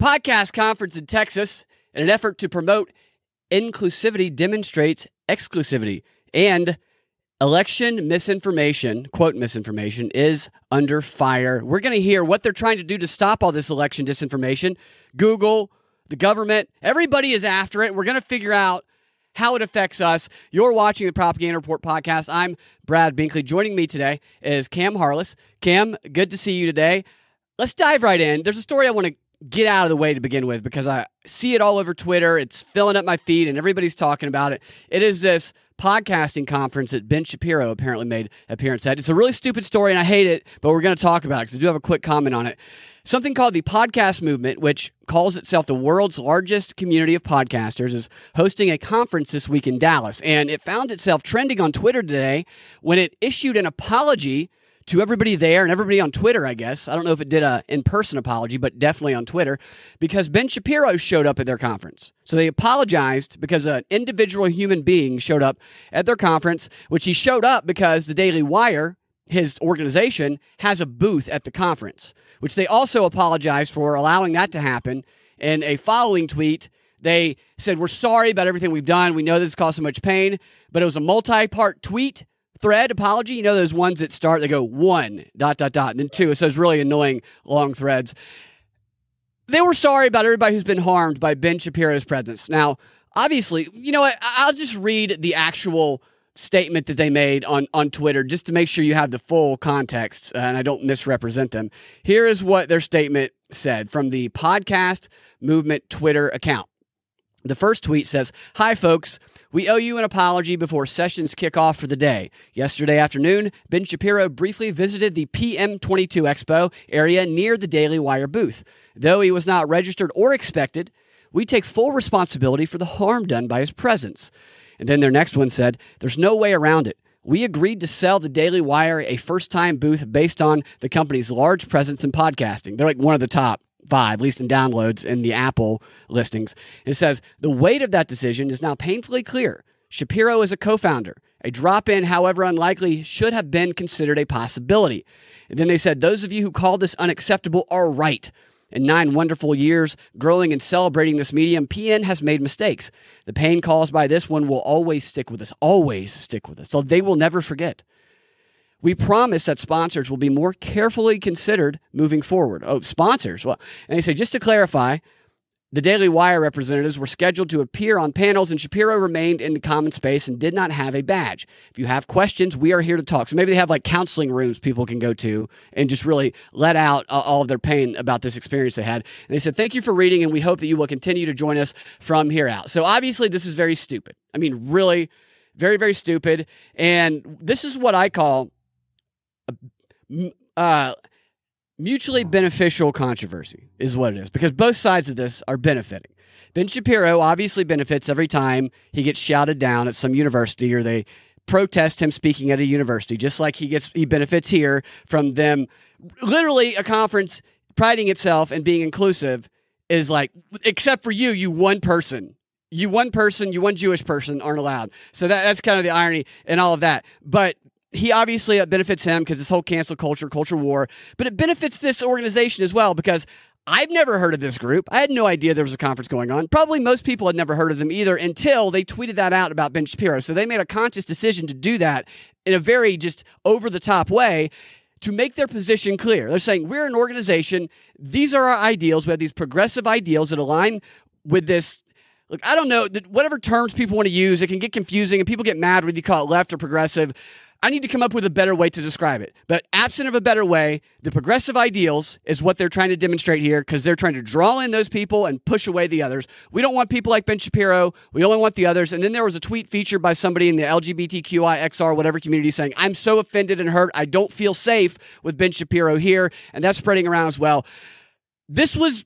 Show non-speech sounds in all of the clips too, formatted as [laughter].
Podcast conference in Texas in an effort to promote inclusivity demonstrates exclusivity and election misinformation, quote misinformation, is under fire. We're going to hear what they're trying to do to stop all this election disinformation. Google, the government, everybody is after it. We're going to figure out how it affects us. You're watching the Propaganda Report podcast. I'm Brad Binkley. Joining me today is Cam Harless. Cam, good to see you today. Let's dive right in. There's a story I want to get out of the way to begin with because I see it all over Twitter. It's filling up my feed and everybody's talking about it. It is this podcasting conference that Ben Shapiro apparently made appearance at. It's a really stupid story and I hate it, but we're going to talk about it because I do have a quick comment on it. Something called the Podcast Movement, which calls itself the world's largest community of podcasters, is hosting a conference this week in Dallas. And it found itself trending on Twitter today when it issued an apology to everybody there and everybody on Twitter, I guess. I don't know if it did a in-person apology, but definitely on Twitter because Ben Shapiro showed up at their conference. So they apologized because an individual human being showed up at their conference, which he showed up because the Daily Wire, his organization, has a booth at the conference, which they also apologized for allowing that to happen. In a following tweet, they said, We're sorry about everything we've done. We know this caused so much pain, but it was a multi part tweet thread apology. You know those ones that start, they go one, dot, dot, dot, and then two. So it's really annoying long threads. They were sorry about everybody who's been harmed by Ben Shapiro's presence. Now, obviously, you know what? I'll just read the actual statement that they made on, on Twitter just to make sure you have the full context uh, and I don't misrepresent them. Here is what their statement said from the podcast movement Twitter account. The first tweet says, Hi, folks. We owe you an apology before sessions kick off for the day. Yesterday afternoon, Ben Shapiro briefly visited the PM22 Expo area near the Daily Wire booth. Though he was not registered or expected, we take full responsibility for the harm done by his presence. And then their next one said, There's no way around it. We agreed to sell the Daily Wire a first time booth based on the company's large presence in podcasting. They're like one of the top five, at least in downloads in the Apple listings. It says the weight of that decision is now painfully clear. Shapiro is a co founder. A drop in, however unlikely, should have been considered a possibility. And then they said, Those of you who call this unacceptable are right. In nine wonderful years growing and celebrating this medium, PM has made mistakes. The pain caused by this one will always stick with us, always stick with us. So they will never forget. We promise that sponsors will be more carefully considered moving forward. Oh, sponsors. Well, and they say, just to clarify, the Daily Wire representatives were scheduled to appear on panels, and Shapiro remained in the common space and did not have a badge. If you have questions, we are here to talk. So maybe they have like counseling rooms people can go to and just really let out all of their pain about this experience they had. And they said, Thank you for reading, and we hope that you will continue to join us from here out. So obviously, this is very stupid. I mean, really, very, very stupid. And this is what I call uh, mutually beneficial controversy is what it is because both sides of this are benefiting. Ben Shapiro obviously benefits every time he gets shouted down at some university or they protest him speaking at a university, just like he gets he benefits here from them. Literally, a conference priding itself and being inclusive is like, except for you, you one person. You one person, you one Jewish person aren't allowed. So that, that's kind of the irony in all of that. But he obviously it benefits him because this whole cancel culture, culture war, but it benefits this organization as well because I've never heard of this group. I had no idea there was a conference going on. Probably most people had never heard of them either until they tweeted that out about Ben Shapiro. So they made a conscious decision to do that in a very just over the top way to make their position clear. They're saying, we're an organization. These are our ideals. We have these progressive ideals that align with this look, I don't know, whatever terms people want to use, it can get confusing and people get mad when you call it left or progressive. I need to come up with a better way to describe it. But absent of a better way, the progressive ideals is what they're trying to demonstrate here because they're trying to draw in those people and push away the others. We don't want people like Ben Shapiro. We only want the others. And then there was a tweet featured by somebody in the LGBTQI, XR, whatever community saying, I'm so offended and hurt. I don't feel safe with Ben Shapiro here. And that's spreading around as well. This was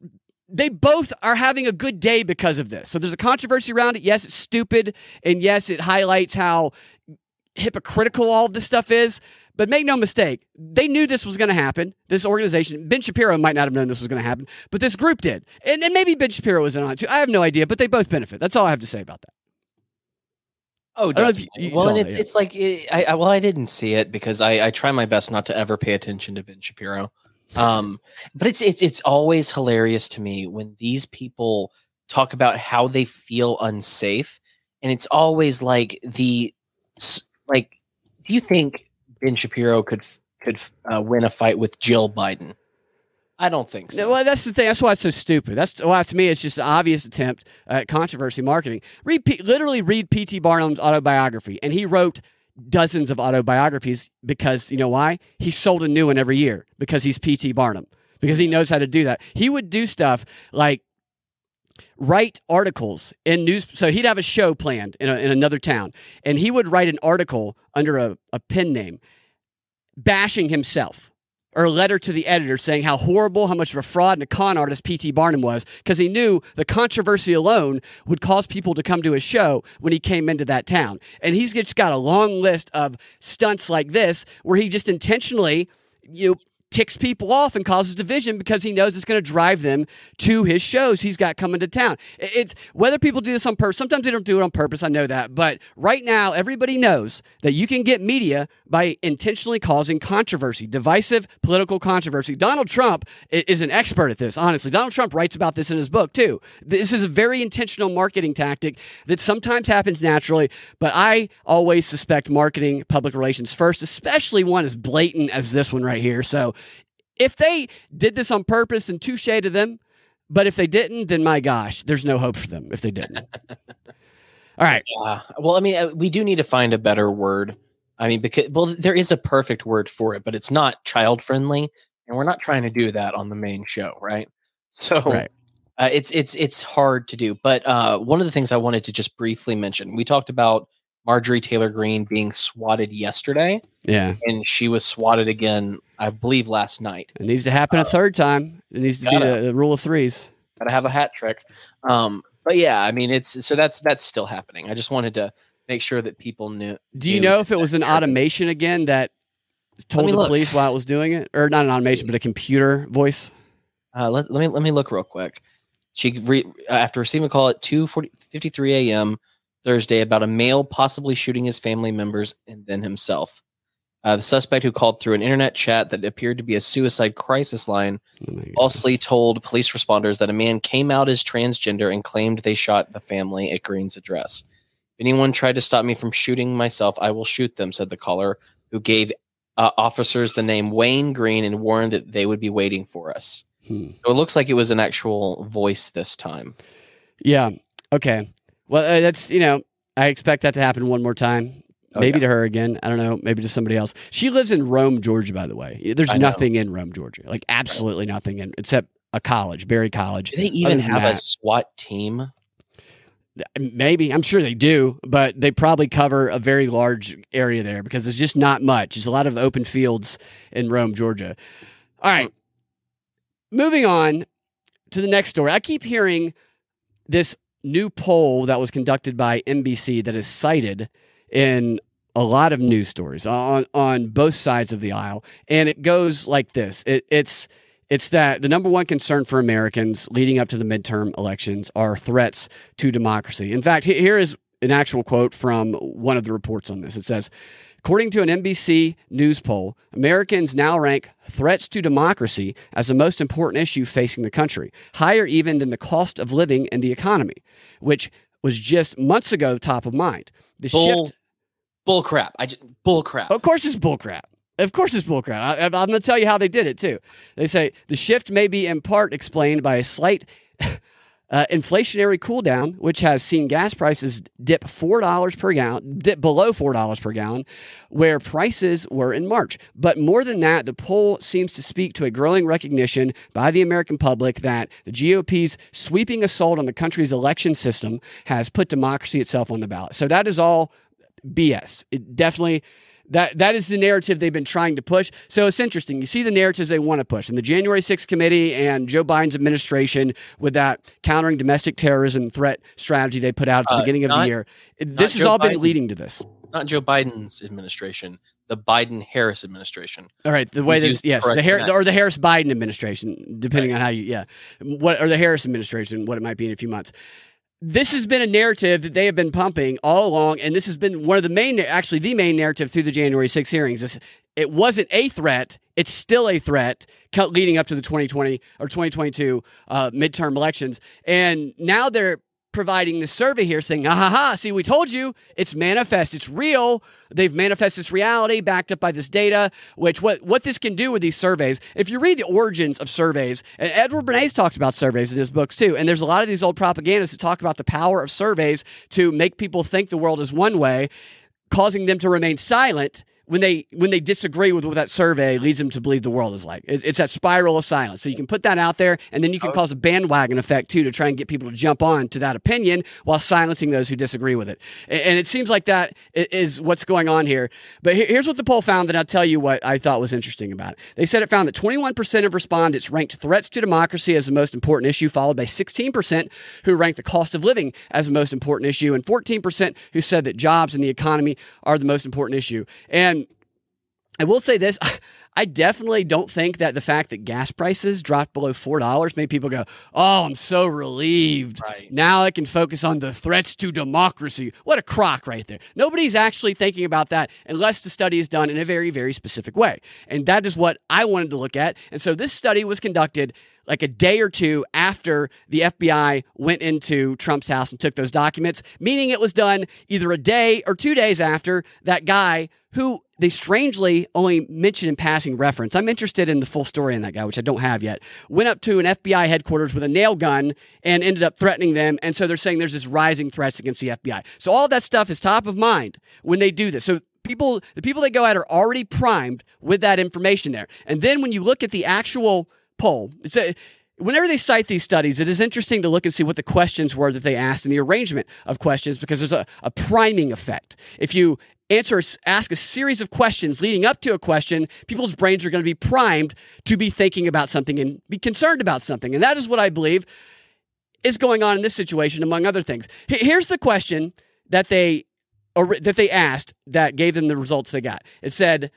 they both are having a good day because of this. So there's a controversy around it. Yes, it's stupid. And yes, it highlights how hypocritical all this stuff is. But make no mistake, they knew this was going to happen. This organization, Ben Shapiro might not have known this was going to happen, but this group did. And, and maybe Ben Shapiro was in on it too. I have no idea, but they both benefit. That's all I have to say about that. Oh, you, you well, and it's it's like it, I, I, well, I didn't see it because I, I try my best not to ever pay attention to Ben Shapiro. Um, but it's it's it's always hilarious to me when these people talk about how they feel unsafe, and it's always like the like. Do you think Ben Shapiro could could uh, win a fight with Jill Biden? I don't think so. No, well, that's the thing. That's why it's so stupid. That's why to me it's just an obvious attempt at controversy marketing. Read, literally read P.T. Barnum's autobiography, and he wrote dozens of autobiographies because you know why? He sold a new one every year because he's P.T. Barnum because he knows how to do that. He would do stuff like write articles in news. So he'd have a show planned in, a, in another town, and he would write an article under a, a pen name bashing himself or a letter to the editor saying how horrible, how much of a fraud and a con artist P.T. Barnum was, because he knew the controversy alone would cause people to come to his show when he came into that town. And he's just got a long list of stunts like this where he just intentionally, you know, ticks people off and causes division because he knows it's going to drive them to his shows he's got coming to town. It's whether people do this on purpose. Sometimes they don't do it on purpose. I know that, but right now everybody knows that you can get media by intentionally causing controversy, divisive political controversy. Donald Trump is an expert at this. Honestly, Donald Trump writes about this in his book too. This is a very intentional marketing tactic that sometimes happens naturally, but I always suspect marketing public relations first, especially one as blatant as this one right here. So if they did this on purpose and touche to them, but if they didn't, then my gosh, there's no hope for them if they didn't. [laughs] All right. Uh, well, I mean, uh, we do need to find a better word. I mean, because well, there is a perfect word for it, but it's not child friendly, and we're not trying to do that on the main show, right? So, right. Uh, it's it's it's hard to do. But uh, one of the things I wanted to just briefly mention, we talked about Marjorie Taylor Greene being swatted yesterday. Yeah. And she was swatted again, I believe, last night. It needs to happen uh, a third time. It needs to gotta, be the, the, rule of threes. Gotta have a hat trick. Um, but yeah, I mean it's so that's that's still happening. I just wanted to make sure that people knew. Do you know if it was an automation again that told the look. police while it was doing it? Or not an automation, but a computer voice? Uh, let, let me let me look real quick. She re, after receiving a call at 2 53 a.m. Thursday about a male possibly shooting his family members and then himself. Uh, the suspect, who called through an internet chat that appeared to be a suicide crisis line, oh falsely told police responders that a man came out as transgender and claimed they shot the family at Greene's address. If anyone tried to stop me from shooting myself, I will shoot them, said the caller, who gave uh, officers the name Wayne Green and warned that they would be waiting for us. Hmm. So it looks like it was an actual voice this time. Yeah. Okay. Well, uh, that's you know, I expect that to happen one more time. Oh, maybe yeah. to her again. I don't know. Maybe to somebody else. She lives in Rome, Georgia. By the way, there's nothing in Rome, Georgia. Like absolutely nothing in except a college, Berry College. Do they even have that, a SWAT team? Maybe I'm sure they do, but they probably cover a very large area there because there's just not much. There's a lot of open fields in Rome, Georgia. All right, moving on to the next story. I keep hearing this new poll that was conducted by NBC that is cited in a lot of news stories on on both sides of the aisle, and it goes like this: it, it's it's that the number one concern for Americans leading up to the midterm elections are threats to democracy. In fact, here is an actual quote from one of the reports on this. It says. According to an NBC News poll, Americans now rank threats to democracy as the most important issue facing the country, higher even than the cost of living and the economy, which was just months ago top of mind. The bull, shift. Bull crap. I just, bull crap. Of course, it's bull crap. Of course, it's bullcrap. I, I'm going to tell you how they did it too. They say the shift may be in part explained by a slight [laughs] uh, inflationary cooldown, which has seen gas prices dip $4 per gallon, dip below $4 per gallon, where prices were in March. But more than that, the poll seems to speak to a growing recognition by the American public that the GOP's sweeping assault on the country's election system has put democracy itself on the ballot. So that is all BS. It definitely that that is the narrative they've been trying to push. So it's interesting. You see the narratives they want to push. And the January 6th committee and Joe Biden's administration with that countering domestic terrorism threat strategy they put out at the uh, beginning of not, the year. This has Joe all Biden, been leading to this. Not Joe Biden's administration, the Biden Harris administration. All right, the way this yes, the Har- or the Harris Biden administration, depending right. on how you yeah, what or the Harris administration, what it might be in a few months this has been a narrative that they have been pumping all along, and this has been one of the main, actually the main narrative through the January 6 hearings. It wasn't a threat; it's still a threat leading up to the 2020 or 2022 uh, midterm elections. And now they're providing this survey here saying, ah ha ha, see, we told you it's manifest, it's real. They've manifested this reality backed up by this data, which what, what this can do with these surveys, if you read the origins of surveys, and Edward Bernays talks about surveys in his books too, and there's a lot of these old propagandists that talk about the power of surveys to make people think the world is one way, causing them to remain silent when they when they disagree with what that survey leads them to believe the world is like. It's, it's that spiral of silence. So you can put that out there, and then you can oh. cause a bandwagon effect too to try and get people to jump on to that opinion while silencing those who disagree with it. And it seems like that is what's going on here. But here's what the poll found, and I'll tell you what I thought was interesting about it. They said it found that 21% of respondents ranked threats to democracy as the most important issue, followed by 16% who ranked the cost of living as the most important issue, and 14% who said that jobs and the economy are the most important issue. And I will say this. [laughs] I definitely don't think that the fact that gas prices dropped below $4 made people go, Oh, I'm so relieved. Right. Now I can focus on the threats to democracy. What a crock right there. Nobody's actually thinking about that unless the study is done in a very, very specific way. And that is what I wanted to look at. And so this study was conducted like a day or two after the FBI went into Trump's house and took those documents, meaning it was done either a day or two days after that guy who they strangely only mention in passing reference. I'm interested in the full story on that guy, which I don't have yet. Went up to an FBI headquarters with a nail gun and ended up threatening them. And so they're saying there's this rising threats against the FBI. So all that stuff is top of mind when they do this. So people, the people they go at are already primed with that information there. And then when you look at the actual poll, it's a whenever they cite these studies, it is interesting to look and see what the questions were that they asked and the arrangement of questions because there's a, a priming effect. If you answer ask a series of questions leading up to a question people's brains are going to be primed to be thinking about something and be concerned about something. And that is what i believe is going on in this situation among other things. Here's the question that they or that they asked that gave them the results they got. It said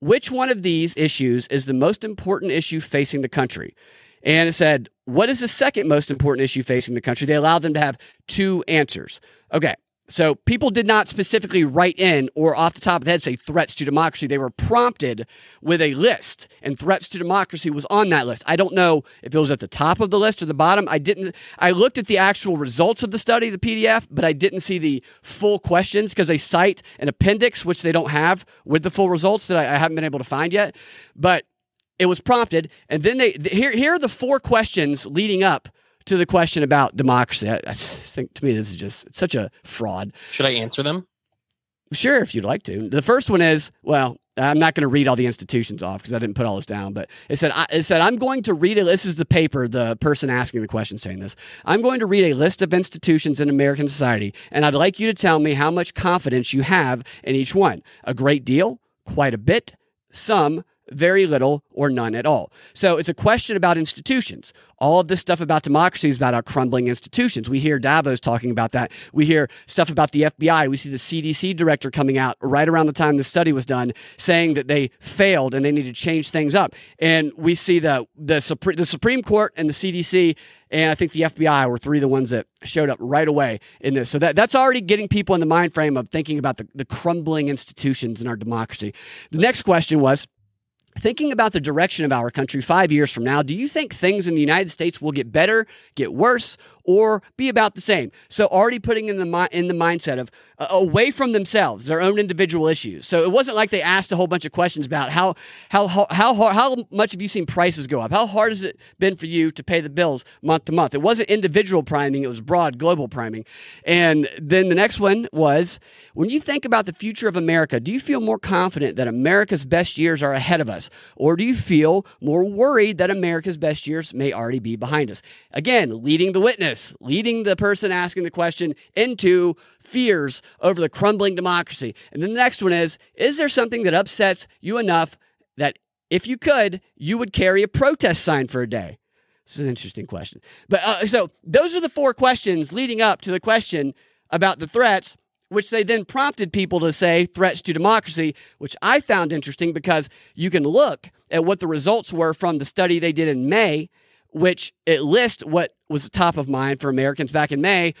which one of these issues is the most important issue facing the country? And it said what is the second most important issue facing the country? They allowed them to have two answers. Okay so people did not specifically write in or off the top of the head say threats to democracy. They were prompted with a list, and threats to democracy was on that list. I don't know if it was at the top of the list or the bottom. I didn't. I looked at the actual results of the study, the PDF, but I didn't see the full questions because they cite an appendix which they don't have with the full results that I, I haven't been able to find yet. But it was prompted, and then they here here are the four questions leading up to the question about democracy, I, I think to me this is just such a fraud. Should I answer them? Sure, if you'd like to. The first one is well, I'm not going to read all the institutions off because I didn't put all this down. But it said, I, it said, I'm going to read a. This is the paper. The person asking the question saying this. I'm going to read a list of institutions in American society, and I'd like you to tell me how much confidence you have in each one. A great deal, quite a bit, some, very little, or none at all. So it's a question about institutions. All of this stuff about democracy is about our crumbling institutions. We hear Davos talking about that. We hear stuff about the FBI. We see the CDC director coming out right around the time the study was done saying that they failed and they need to change things up. And we see the the, Supreme, the Supreme Court and the CDC and I think the FBI were three of the ones that showed up right away in this. So that, that's already getting people in the mind frame of thinking about the, the crumbling institutions in our democracy. The next question was Thinking about the direction of our country five years from now, do you think things in the United States will get better, get worse, or be about the same. So already putting in the in the mindset of uh, away from themselves, their own individual issues. So it wasn't like they asked a whole bunch of questions about how how how how, how much have you seen prices go up? How hard has it been for you to pay the bills month to month? It wasn't individual priming; it was broad global priming. And then the next one was when you think about the future of America, do you feel more confident that America's best years are ahead of us, or do you feel more worried that America's best years may already be behind us? Again, leading the witness leading the person asking the question into fears over the crumbling democracy. And then the next one is Is there something that upsets you enough that if you could, you would carry a protest sign for a day? This is an interesting question. But uh, so those are the four questions leading up to the question about the threats, which they then prompted people to say threats to democracy, which I found interesting because you can look at what the results were from the study they did in May which it lists what was top of mind for Americans back in May.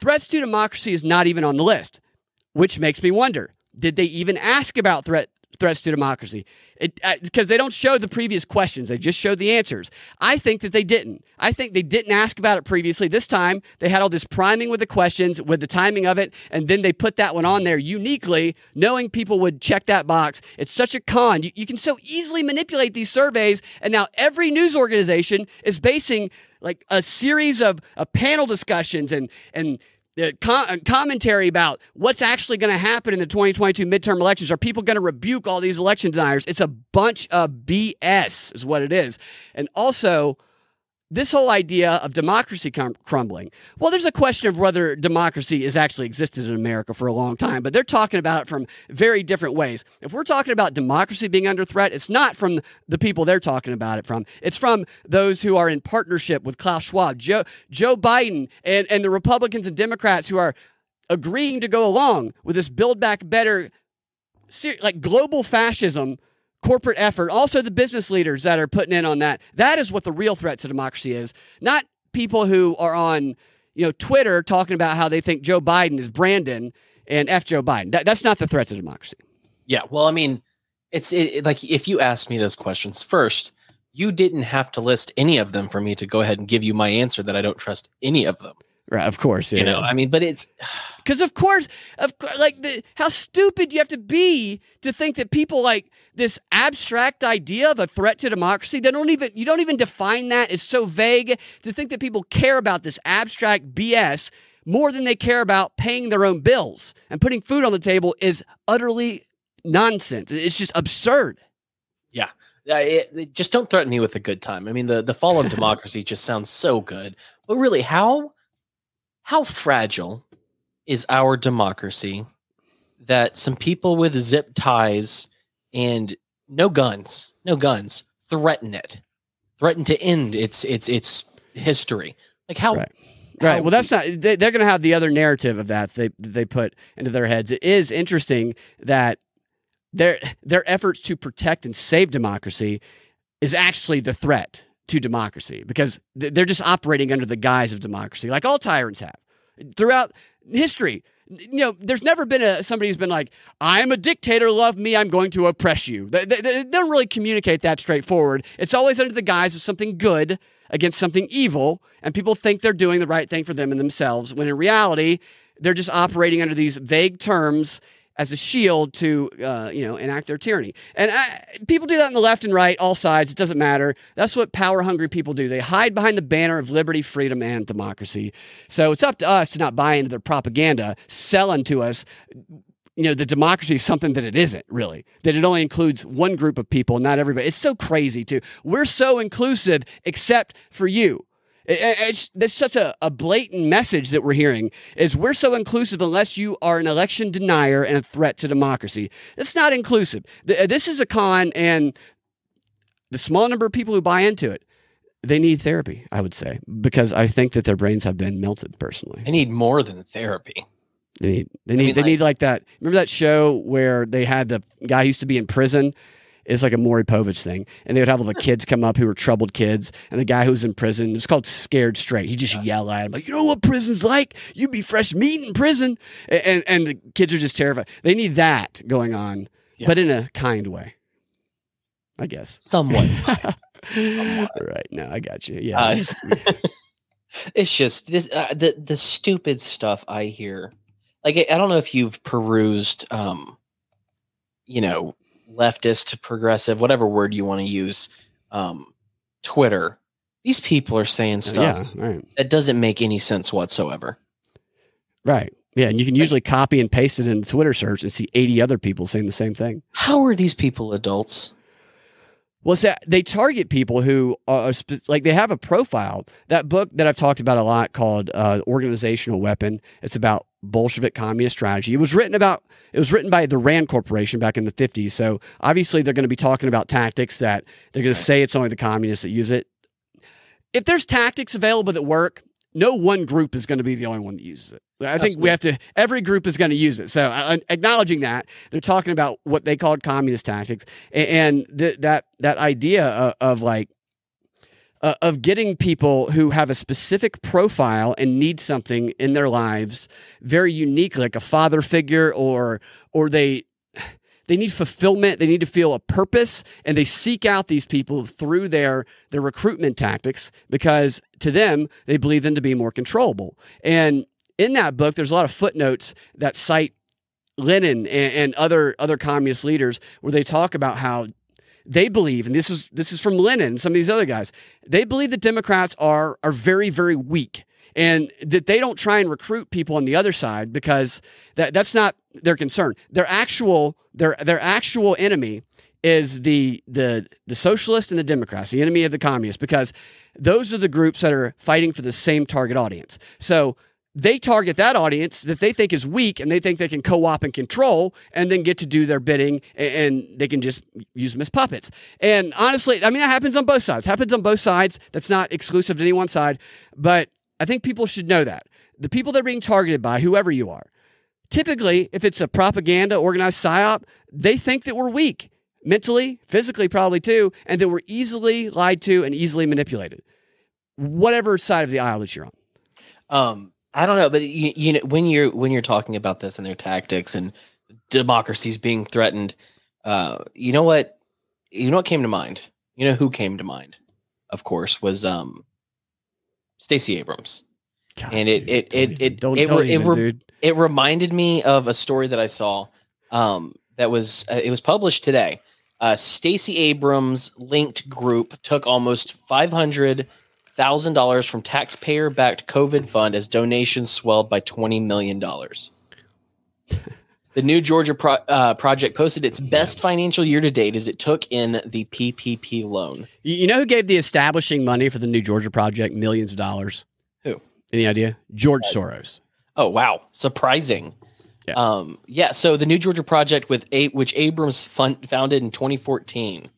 Threats to democracy is not even on the list, which makes me wonder did they even ask about threat, threats to democracy. Because uh, they don't show the previous questions. They just show the answers. I think that they didn't. I think they didn't ask about it previously. This time they had all this priming with the questions with the timing of it and then they put that one on there uniquely knowing people would check that box. It's such a con. You, you can so easily manipulate these surveys and now every news organization is basing like a series of, of panel discussions and and com- uh, commentary about what's actually going to happen in the 2022 midterm elections. Are people going to rebuke all these election deniers? It's a bunch of BS, is what it is. And also, this whole idea of democracy crumbling. Well, there's a question of whether democracy has actually existed in America for a long time, but they're talking about it from very different ways. If we're talking about democracy being under threat, it's not from the people they're talking about it from. It's from those who are in partnership with Klaus Schwab, Joe, Joe Biden, and, and the Republicans and Democrats who are agreeing to go along with this Build Back Better, like global fascism corporate effort, also the business leaders that are putting in on that. That is what the real threat to democracy is, not people who are on you know Twitter talking about how they think Joe Biden is Brandon and F Joe Biden. That, that's not the threat to democracy. Yeah, well, I mean, it's it, like if you ask me those questions first, you didn't have to list any of them for me to go ahead and give you my answer that I don't trust any of them. Right, of course, yeah. You know, I mean, but it's [sighs] because of course, of course, like the how stupid you have to be to think that people like this abstract idea of a threat to democracy. They don't even you don't even define that. It's so vague to think that people care about this abstract BS more than they care about paying their own bills and putting food on the table is utterly nonsense. It's just absurd. Yeah. Uh, it, it, just don't threaten me with a good time. I mean, the, the fall of [laughs] democracy just sounds so good. But really, how how fragile is our democracy that some people with zip ties and no guns, no guns, threaten it, threaten to end its its its history? Like how? Right. Right. Well, that's not. They, are going to have the other narrative of that they they put into their heads. It is interesting that their their efforts to protect and save democracy is actually the threat to democracy because they're just operating under the guise of democracy, like all tyrants have throughout history. You know, there's never been a somebody who's been like, "I'm a dictator, love me, I'm going to oppress you." They, they, they don't really communicate that straightforward. It's always under the guise of something good against something evil, and people think they're doing the right thing for them and themselves, when in reality, they're just operating under these vague terms as a shield to uh, you know enact their tyranny. And I, people do that on the left and right, all sides. It doesn't matter. That's what power hungry people do. They hide behind the banner of liberty, freedom, and democracy. So it's up to us to not buy into their propaganda, selling to us. You know, the democracy is something that it isn't really, that it only includes one group of people, not everybody. It's so crazy, too. We're so inclusive, except for you. It's, it's such a, a blatant message that we're hearing is we're so inclusive unless you are an election denier and a threat to democracy. It's not inclusive. Uh, this is a con, and the small number of people who buy into it, they need therapy, I would say, because I think that their brains have been melted personally. They need more than therapy. They need, they need, I mean, they like, need like that. Remember that show where they had the guy used to be in prison it's like a Maury Povich thing. And they would have all the kids come up who were troubled kids. And the guy who was in prison, it's called Scared Straight. He just yeah. yell at him, like, you know what prison's like? You'd be fresh meat in prison. And, and, and the kids are just terrified. They need that going on, yeah. but in a kind way, I guess. Somewhat. [laughs] Somewhat. Right. No, I got you. Yeah. Uh, [laughs] it's just this, uh, the, the stupid stuff I hear. Like, I don't know if you've perused, um, you know, leftist, progressive, whatever word you want to use, um, Twitter, these people are saying stuff yeah, right. that doesn't make any sense whatsoever. Right. Yeah, and you can usually copy and paste it in the Twitter search and see 80 other people saying the same thing. How are these people adults? Well, so they target people who are like they have a profile. That book that I've talked about a lot called uh, "Organizational Weapon." It's about Bolshevik communist strategy. It was written about. It was written by the Rand Corporation back in the fifties. So obviously, they're going to be talking about tactics that they're going to say it's only the communists that use it. If there's tactics available that work, no one group is going to be the only one that uses it. I think we have to. Every group is going to use it. So uh, acknowledging that they're talking about what they called communist tactics, and, and th- that that idea of, of like uh, of getting people who have a specific profile and need something in their lives very unique, like a father figure, or or they they need fulfillment, they need to feel a purpose, and they seek out these people through their their recruitment tactics because to them they believe them to be more controllable. And in that book, there's a lot of footnotes that cite Lenin and, and other other communist leaders where they talk about how they believe, and this is this is from Lenin and some of these other guys, they believe that Democrats are are very very weak and that they don't try and recruit people on the other side because that, that's not their concern. Their actual their their actual enemy is the the the socialist and the Democrats, the enemy of the communists, because those are the groups that are fighting for the same target audience. So they target that audience that they think is weak and they think they can co-op and control and then get to do their bidding and, they can just use them as puppets. And honestly, I mean that happens on both sides. It happens on both sides. That's not exclusive to any one side, but I think people should know that. The people that are being targeted by, whoever you are, typically, if it's a propaganda organized psyop, they think that we're weak mentally, physically, probably too, and that we're easily lied to and easily manipulated, whatever side of the aisle that you're on. Um, I don't know, but you, you know when you're when you're talking about this and their tactics and democracies being threatened, uh, you know what, you know what came to mind. You know who came to mind, of course, was um Stacey Abrams. God, and it it it it don't, it, don't it, even, it, it, reminded me of a story that I saw um, that was uh, it was published today. Uh, Stacey Abrams linked group took almost five hundred thousand dollars from taxpayer backed COVID fund as donations swelled by twenty million dollars. [laughs] the New Georgia Pro, uh, project posted its best financial year to date as it took in the PPP loan. You know who gave the establishing money for the New Georgia project millions of dollars? Who? Any idea? George Soros. Oh wow, surprising. Yeah. Um, yeah. So the New Georgia Project, with a which Abrams fund, founded in 2014,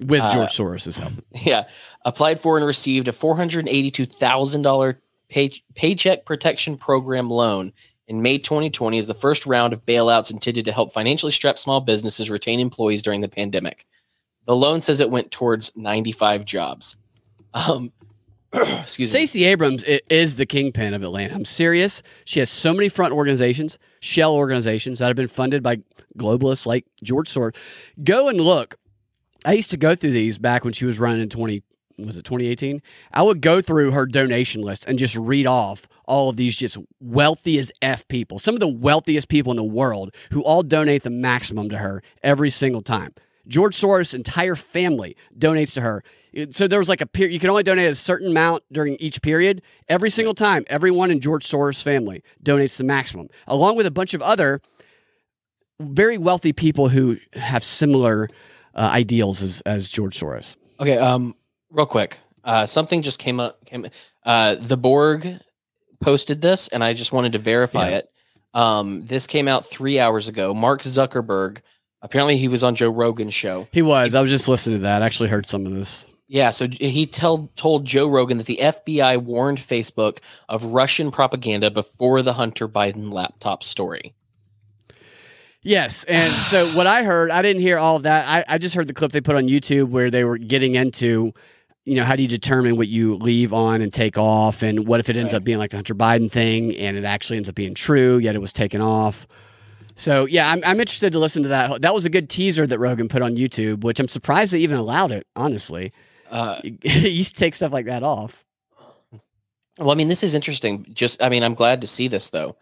with uh, George Soros's help. [laughs] Yeah, applied for and received a 482 thousand dollar pay, paycheck protection program loan in May 2020 as the first round of bailouts intended to help financially strapped small businesses retain employees during the pandemic. The loan says it went towards 95 jobs. Um, [clears throat] Excuse me. Stacey Abrams is the kingpin of Atlanta. I'm serious. She has so many front organizations, shell organizations that have been funded by globalists like George Soros. Go and look. I used to go through these back when she was running in 20 was it 2018? I would go through her donation list and just read off all of these just wealthy as F people, some of the wealthiest people in the world who all donate the maximum to her every single time. George Soros' entire family donates to her so there was like a period you can only donate a certain amount during each period every single time everyone in george soros family donates the maximum along with a bunch of other very wealthy people who have similar uh, ideals as, as george soros. Okay um real quick uh something just came up came uh the borg posted this and i just wanted to verify yeah. it. Um this came out three hours ago. Mark zuckerberg apparently he was on joe rogan's show. He was. I was just listening to that. I actually heard some of this. Yeah, so he tell, told Joe Rogan that the FBI warned Facebook of Russian propaganda before the Hunter Biden laptop story. Yes. And so [sighs] what I heard, I didn't hear all of that. I, I just heard the clip they put on YouTube where they were getting into, you know, how do you determine what you leave on and take off? And what if it ends right. up being like the Hunter Biden thing and it actually ends up being true, yet it was taken off? So yeah, I'm, I'm interested to listen to that. That was a good teaser that Rogan put on YouTube, which I'm surprised they even allowed it, honestly. Uh, [laughs] you used to take stuff like that off. Well, I mean, this is interesting. Just, I mean, I'm glad to see this though.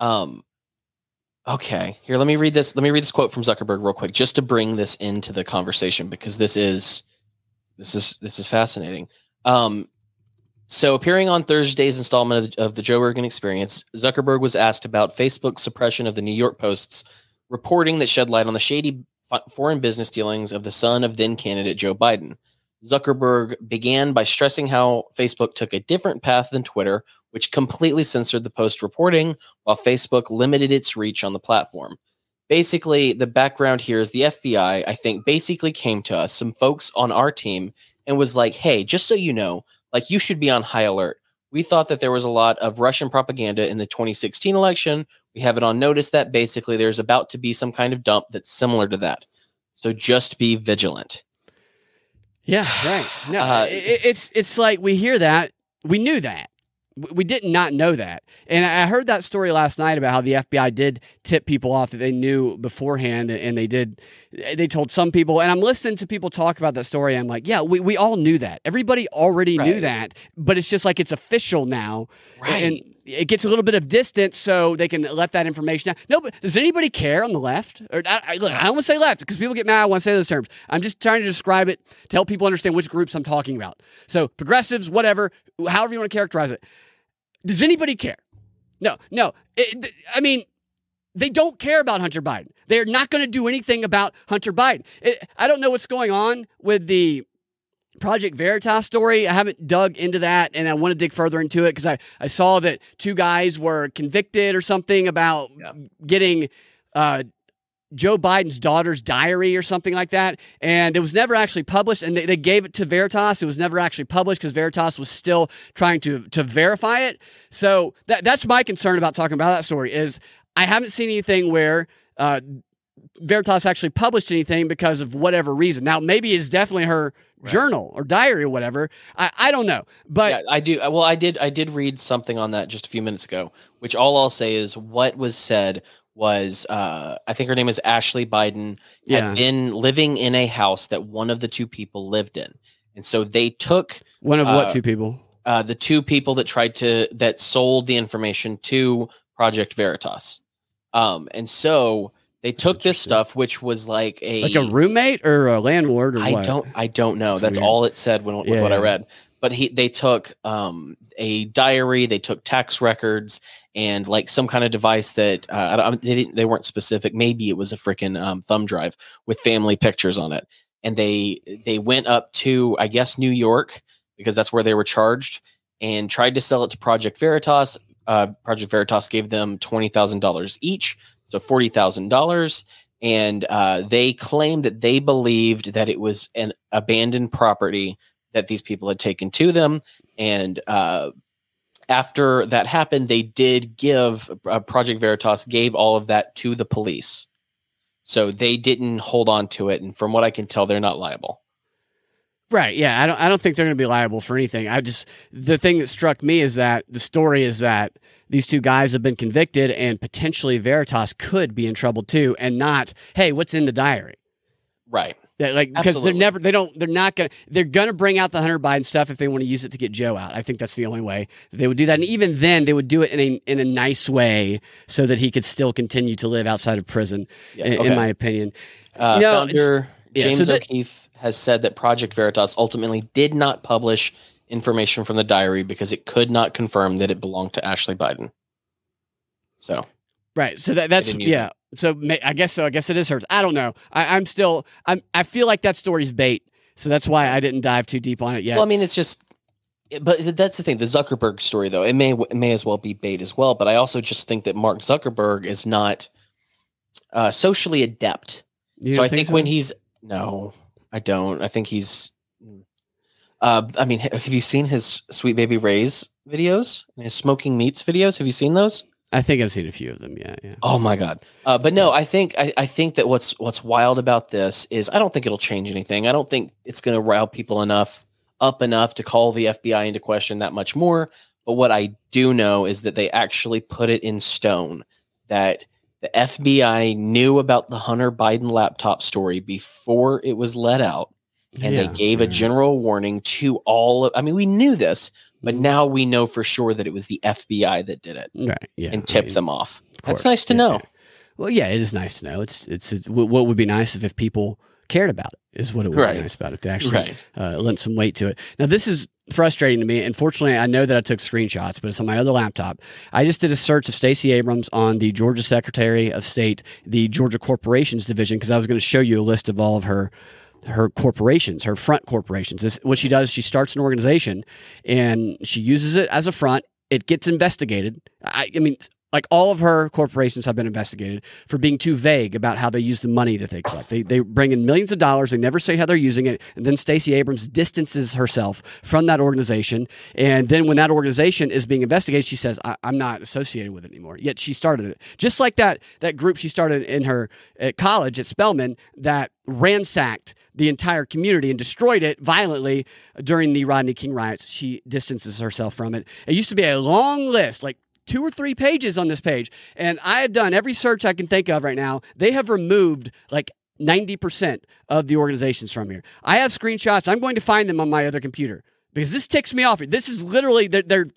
Um, okay, here, let me read this. Let me read this quote from Zuckerberg real quick, just to bring this into the conversation because this is, this is, this is fascinating. Um, so, appearing on Thursday's installment of the, of the Joe Rogan Experience, Zuckerberg was asked about Facebook's suppression of the New York Post's reporting that shed light on the shady foreign business dealings of the son of then candidate Joe Biden. Zuckerberg began by stressing how Facebook took a different path than Twitter, which completely censored the post reporting, while Facebook limited its reach on the platform. Basically, the background here is the FBI, I think, basically came to us, some folks on our team, and was like, hey, just so you know, like you should be on high alert. We thought that there was a lot of Russian propaganda in the 2016 election. We have it on notice that basically there's about to be some kind of dump that's similar to that. So just be vigilant. Yeah, [sighs] right. No, uh, it, it's it's like we hear that we knew that We did not know that. And I heard that story last night about how the FBI did tip people off that they knew beforehand and they did they told some people and I'm listening to people talk about that story. I'm like, yeah, we, we all knew that. Everybody already knew that, but it's just like it's official now. Right. And it gets a little bit of distance so they can let that information out. No, but does anybody care on the left? Or I, I, look, I don't want to say left because people get mad when I say those terms. I'm just trying to describe it to help people understand which groups I'm talking about. So progressives, whatever, however you want to characterize it. Does anybody care? No, no. It- I mean, they don't care about Hunter Biden. They're not going to do anything about Hunter Biden. It, I don't know what's going on with the Project Veritas story. I haven't dug into that and I want to dig further into it because I, I saw that two guys were convicted or something about Yeah. getting uh, Joe Biden's daughter's diary or something like that. And it was never actually published. And they, they gave it to Veritas. It was never actually published because Veritas was still trying to, to verify it. So that, that's my concern about talking about that story is I haven't seen anything where uh, Veritas actually published anything because of whatever reason. Now, maybe it's definitely her Right. journal or diary or whatever. I, I don't know. But yeah, I do. Well, I did. I did read something on that just a few minutes ago. Which all I'll say is what was said was uh, I think her name is Ashley Biden yeah, had been living in a house that one of the two people lived in, and so they took one of what uh, two people? uh, the two people that tried to that sold the information to Project Veritas, um, and so they took this stuff, which was like a Like a roommate or a landlord or I what? don't I don't know. That's That's all it said when with Yeah, what I read. But he they took um a diary, they took tax records and like some kind of device that uh, I don't, they didn't they weren't specific. Maybe it was a freaking um, thumb drive with family pictures on it. And they they went up to I guess New York because that's where they were charged and tried to sell it to Project Veritas. Uh, Project Veritas gave them twenty thousand dollars each, so forty thousand dollars and uh, they claimed that they believed that it was an abandoned property that these people had taken to them and uh, after that happened they did give uh, project veritas gave all of that to the police so they didn't hold on to it and from what i can tell they're not liable Right. Yeah. I don't. I don't think they're going to be liable for anything. I just the thing that struck me is that the story is that these two guys have been convicted and potentially Veritas could be in trouble too, and not hey, what's in the diary? right That, like because they're never they don't they're not gonna they're gonna bring out the Hunter Biden stuff if they want to use it to get Joe out. I think that's the only way they would do that. And even then, they would do it in a in a nice way so that he could still continue to live outside of prison. Yeah, in, okay. in my opinion. uh, you know, founder yeah, so james o'keefe has said that project veritas ultimately did not publish information from the diary because it could not confirm that it belonged to ashley biden so Right. So that, that's yeah. So ma- I guess so. I guess it is hers. I don't know. I, I'm still. I'm. I feel like that story's bait. So that's why I didn't dive too deep on it yet. Well, I mean, it's just, but that's the thing. The Zuckerberg story, though, it may it may as well be bait as well. But I also just think that Mark Zuckerberg is not uh, socially adept. So I think so? when he's no, I don't. I think he's. Uh, I mean, have you seen his Sweet Baby Ray's videos and his Smoking Meats videos? Have you seen those? I think I've seen a few of them. Yeah. Yeah. Oh my god! Uh, but no, I think I, I think that what's what's wild about this is I don't think it'll change anything. I don't think it's going to rile people enough up enough to call the FBI into question that much more. But what I do know is that they actually put it in stone that the FBI knew about the Hunter Biden laptop story before it was let out, and they gave a general warning to all. Of, I mean, we knew this, but Mhm. now we know for sure that it was the FBI that did it Right. Yeah. and I tipped mean, them off. of That's nice to Yeah, know. yeah. Well, yeah, it is nice to know. It's it's, it's what what would be nice is if people cared about it. Is what it would Right. be nice about it. If they actually Right. uh, lent some weight to it. Now, this is frustrating to me. Unfortunately, I know that I took screenshots, but it's on my other laptop. I just did a search of Stacey Abrams on the Georgia Secretary of State, the Georgia Corporations Division, because I was going to show you a list of all of her her corporations, her front corporations. This, what she does, she starts an organization and she uses it as a front. It gets investigated. I, I mean, like all of her corporations have been investigated for being too vague about how they use the money that they collect. They, they bring in millions of dollars. They never say how they're using it. And then Stacey Abrams distances herself from that organization. And then when that organization is being investigated, she says, I, I'm not associated with it anymore. Yet she started it. Just like that, that group she started in her at college at Spelman that ransacked the entire community and destroyed it violently during the Rodney King riots. She distances herself from it. It used to be a long list, like two or three pages on this page. And I have done every search I can think of right now. They have removed like 90% of the organizations from here. I have screenshots. I'm going to find them on my other computer because this ticks me off. This is literally, they're, they're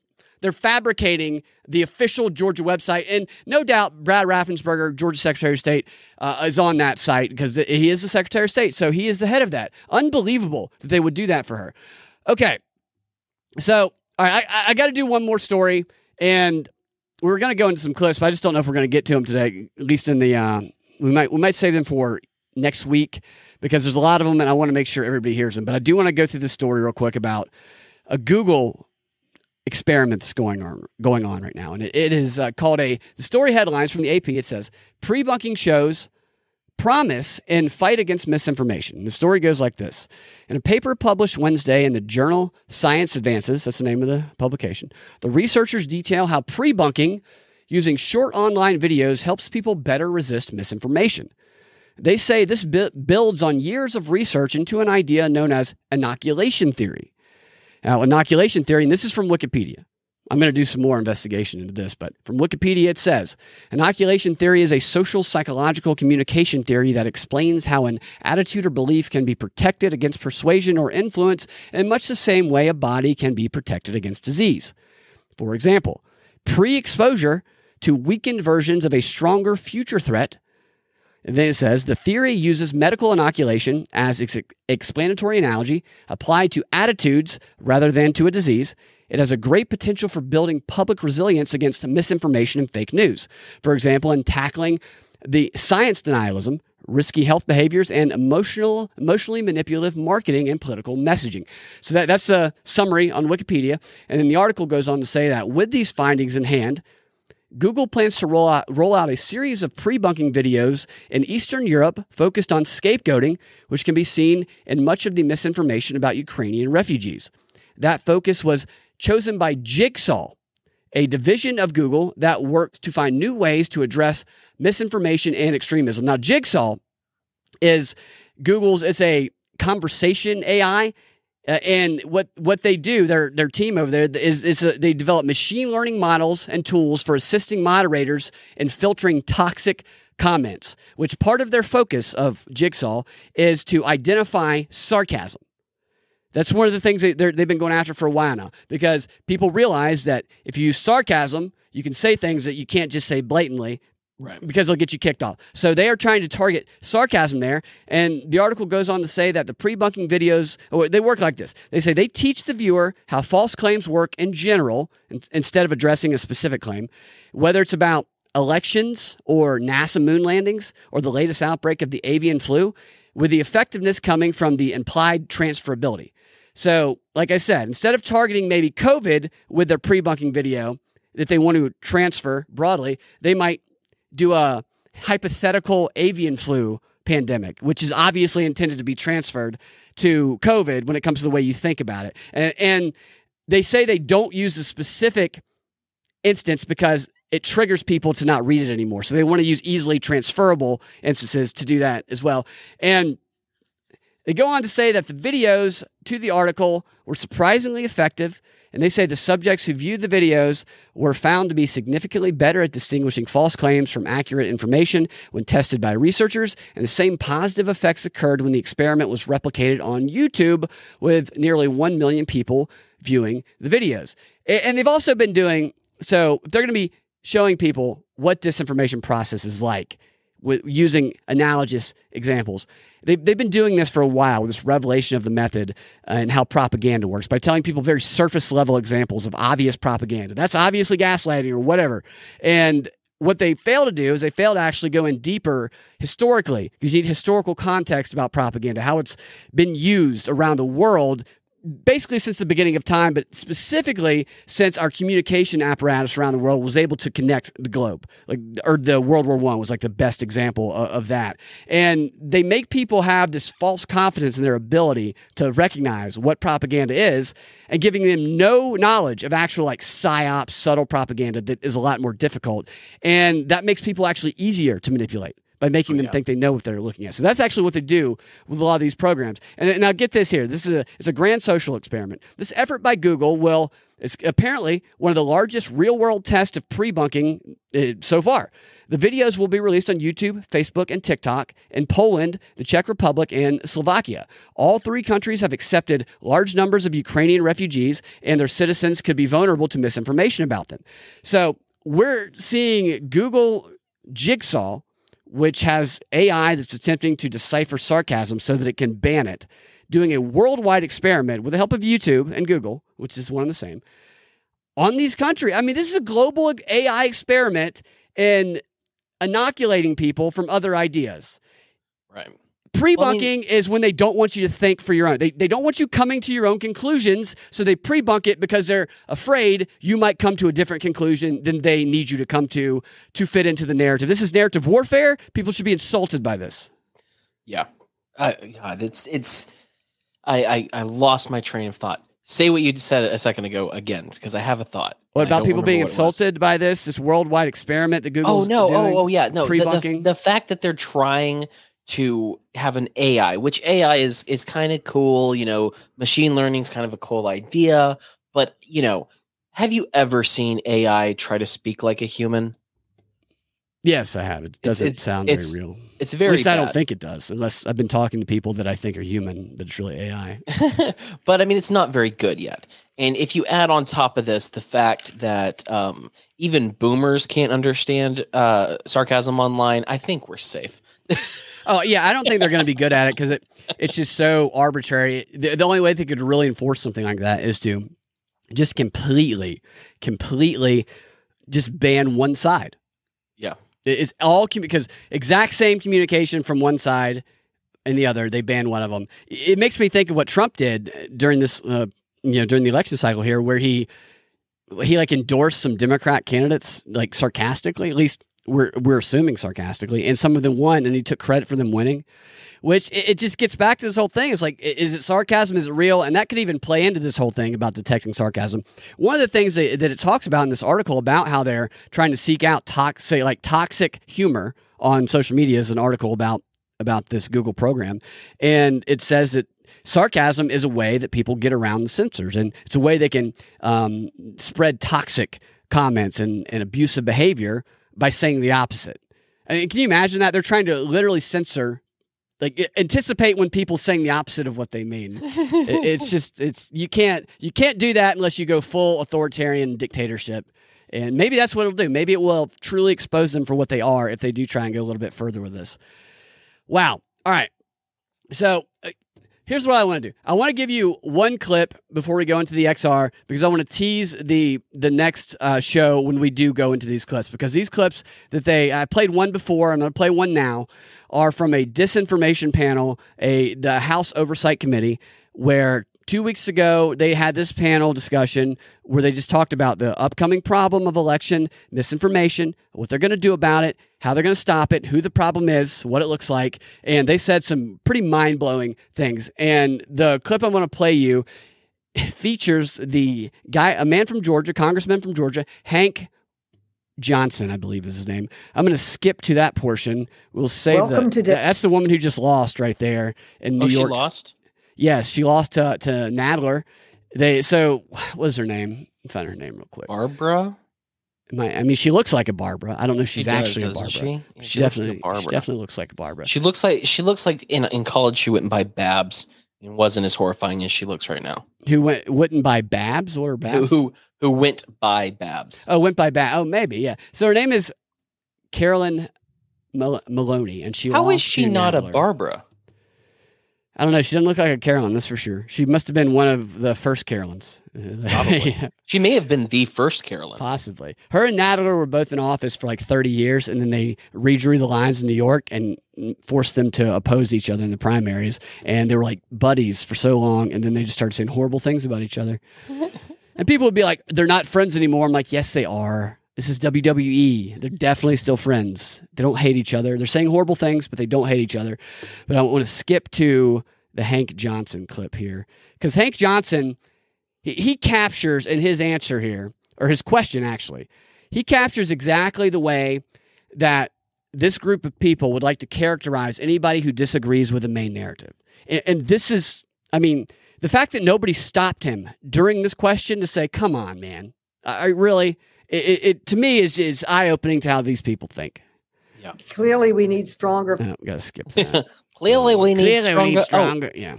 they're fabricating the official Georgia website. And no doubt Brad Raffensperger, Georgia Secretary of State, uh, is on that site because he is the Secretary of State. So he is the head of that. Unbelievable that they would do that for her. Okay. So, all right, I, I got to do one more story. And we are going to go into some clips, but I just don't know if we're going to get to them today, at least in the, uh, we might, we might save them for next week because there's a lot of them and I want to make sure everybody hears them. But I do want to go through this story real quick about a Google experiments going on going on right now, and it, it is uh, called a story headlines from the AP. It says pre-bunking shows promise in fight against misinformation. The story goes like this: in a paper published Wednesday in the journal Science Advances, that's the name of the publication, the researchers detail how pre-bunking using short online videos helps people better resist misinformation. They say this bu- builds on years of research into an idea known as inoculation theory. Now, inoculation theory, and this is from Wikipedia. I'm going to do some more investigation into this, but from Wikipedia it says inoculation theory is a social psychological communication theory that explains how an attitude or belief can be protected against persuasion or influence in much the same way a body can be protected against disease. For example, pre exposure to weakened versions of a stronger future threat and then it says the theory uses medical inoculation as ex- explanatory analogy applied to attitudes rather than to a disease. It has a great potential for building public resilience against misinformation and fake news. For example, in tackling the science denialism, risky health behaviors, and emotional, emotionally manipulative marketing and political messaging. So that, that's a summary on Wikipedia. And then the article goes on to say that with these findings in hand, Google plans to roll out, roll out a series of pre bunking videos in Eastern Europe focused on scapegoating, which can be seen in much of the misinformation about Ukrainian refugees. That focus was chosen by Jigsaw, a division of Google that works to find new ways to address misinformation and extremism. Now, Jigsaw is Google's, it's a conversation AI uh, and what what they do, their their team over there is is uh, they develop machine learning models and tools for assisting moderators in filtering toxic comments. Which part of their focus of Jigsaw is to identify sarcasm. That's one of the things they, they've been going after for a while now because people realize that if you use sarcasm, you can say things that you can't just say blatantly Right. Because they'll get you kicked off. So they are trying to target sarcasm there. And the article goes on to say that the pre bunking videos, they work like this. They say they teach the viewer how false claims work in general instead of addressing a specific claim, whether it's about elections or NASA moon landings or the latest outbreak of the avian flu, with the effectiveness coming from the implied transferability. So, like I said, instead of targeting maybe COVID with their pre bunking video that they want to transfer broadly, they might do a hypothetical avian flu pandemic, which is obviously intended to be transferred to COVID when it comes to the way you think about it. And, and they say they don't use a specific instance because it triggers people to not read it anymore. So they want to use easily transferable instances to do that as well. And they go on to say that the videos to the article were surprisingly effective and they say the subjects who viewed the videos were found to be significantly better at distinguishing false claims from accurate information when tested by researchers, and the same positive effects occurred when the experiment was replicated on YouTube with nearly 1 million people viewing the videos. And they've also been doing so, they're going to be showing people what disinformation process is like with using analogous examples. They've, they've been doing this for a while, this revelation of the method uh, and how propaganda works by telling people very surface level examples of obvious propaganda. That's obviously gaslighting or whatever. And what they fail to do is they fail to actually go in deeper historically because you need historical context about propaganda, how it's been used around the world basically since the beginning of time, but specifically since our communication apparatus around the world was able to connect the globe. Like, or the World War One was like the best example of, of, that. And they make people have this false confidence in their ability to recognize what propaganda is, and giving them no knowledge of actual like psyop, subtle propaganda that is a lot more difficult. And that makes people actually easier to manipulate by making Oh, them yeah. think they know what they're looking at. So that's actually what they do with a lot of these programs. And now get this here. This is a it's a grand social experiment. This effort by Google will is apparently one of the largest real world tests of pre-bunking uh, so far. The videos will be released on YouTube, Facebook, and TikTok in Poland, the Czech Republic, and Slovakia. All three countries have accepted large numbers of Ukrainian refugees, and their citizens could be vulnerable to misinformation about them. So we're seeing Google Jigsaw, which has AI that's attempting to decipher sarcasm so that it can ban it, doing a worldwide experiment with the help of YouTube and Google, which is one and the same, on these countries. I mean, this is a global AI experiment in inoculating people from other ideas. Right. Pre-bunking is when they don't want you to think for your own. They, they don't want you coming to your own conclusions, so they pre-bunk it because they're afraid you might come to a different conclusion than they need you to come to to fit into the narrative. This is narrative warfare. People should be insulted by this. Yeah. Uh, God, it's it's. I, I I lost my train of thought. Say what you said a second ago again, because I have a thought. What about people being what it was. insulted by this? This worldwide experiment that Google? Oh no! doing? Oh oh yeah! No, the, the, pre-bunking? the fact that they're trying to have an AI, which AI is is kind of cool. You know, machine learning is kind of a cool idea, but you know, have you ever seen AI try to speak like a human? Yes, I have. It doesn't it's- sound it's very real. It's At very. least I don't think it does, unless I've been talking to people that I think are human, but it's really AI. [laughs] but I mean, it's not very good yet. And if you add on top of this the fact that um, even boomers can't understand uh, sarcasm online, I think we're safe. [laughs] Oh yeah, I don't think they're going to be good at it because it it's just so arbitrary. The, the only way they could really enforce something like that is to just completely, completely, just ban one side. Yeah. It's all because exact same communication from one side and the other. They ban one of them. It makes me think of what Trump did during this, uh, you know, during the election cycle here, where he he like endorsed some Democrat candidates like sarcastically. At least we're we're assuming sarcastically, and some of them won, and he took credit for them winning. Which it, it just gets back to this whole thing. It's like, is it sarcasm? Is it real? And that could even play into this whole thing about detecting sarcasm. One of the things that, that it talks about in this article about how they're trying to seek out toxic, like toxic humor on social media is an article about about this Google program, and it says that sarcasm is a way that people get around the censors, and it's a way they can um, spread toxic comments and, and abusive behavior by saying the opposite. I mean, can you imagine that they're trying to literally censor, like anticipate when people saying the opposite of what they mean? It- it's [laughs] just it's you can't you can't do that unless you go full authoritarian dictatorship. And maybe that's what it'll do. Maybe it will truly expose them for what they are if they do try and go a little bit further with this. Wow. All right. So uh, here's what I want to do. I want to give you one clip before we go into the XR because I want to tease the the next uh, show when we do go into these clips because these clips that they I played one before. I'm going to play one now. Are from a disinformation panel, a the House Oversight Committee, where two weeks ago they had this panel discussion where they just talked about the upcoming problem of election misinformation, what they're going to do about it, how they're going to stop it, who the problem is, what it looks like, and they said some pretty mind blowing things. And the clip I'm going to play you features the guy, a man from Georgia, congressman from Georgia, Hank Johnson, I believe is his name. I'm going to skip to that portion. We'll save Welcome the, to the- that's the woman who just lost right there in oh, New oh, she York. lost. Yes, she lost to to Nadler. They so what was her name? Find her name real quick. Barbara. Am I, mean, she looks like a Barbara. I don't know if she's She does, actually a Barbara. She, She, looks like definitely, Barbara. she definitely looks like a Barbara. She looks like she looks like in in college she went by Babs and wasn't as horrifying as she looks right now. who went wouldn't by Babs or Who, Babs? who who went by Babs? Oh, went by Babs. Oh, maybe yeah. So her name is Carolyn Mal- Maloney, and she How is she not a Barbara? I don't know. She doesn't look like a Carolyn, that's for sure. She must have been one of the first Carolyns. [laughs] Probably. Yeah. She may have been the first Carolyn. Possibly. Her and Nadler were both in office for like 30 years, and then they redrew the lines in New York and forced them to oppose each other in the primaries. And they were like buddies for so long, and then they just started saying horrible things about each other. [laughs] and people would be like, they're not friends anymore. I'm like, yes, they are. This is WWE. They're definitely still friends. They don't hate each other. They're saying horrible things, but they don't hate each other. But I want to skip to the Hank Johnson clip here because Hank Johnson he, he captures in his answer here, or his question actually, he captures exactly the way that this group of people would like to characterize anybody who disagrees with the main narrative. And, and this is, I mean, the fact that nobody stopped him during this question to say, "Come on, man," I really, it, it to me is is eye opening to how these people think. Yeah. Clearly, we need stronger. Oh, gotta skip [laughs] that. Clearly, we need Clearly stronger. we need stronger. Yeah.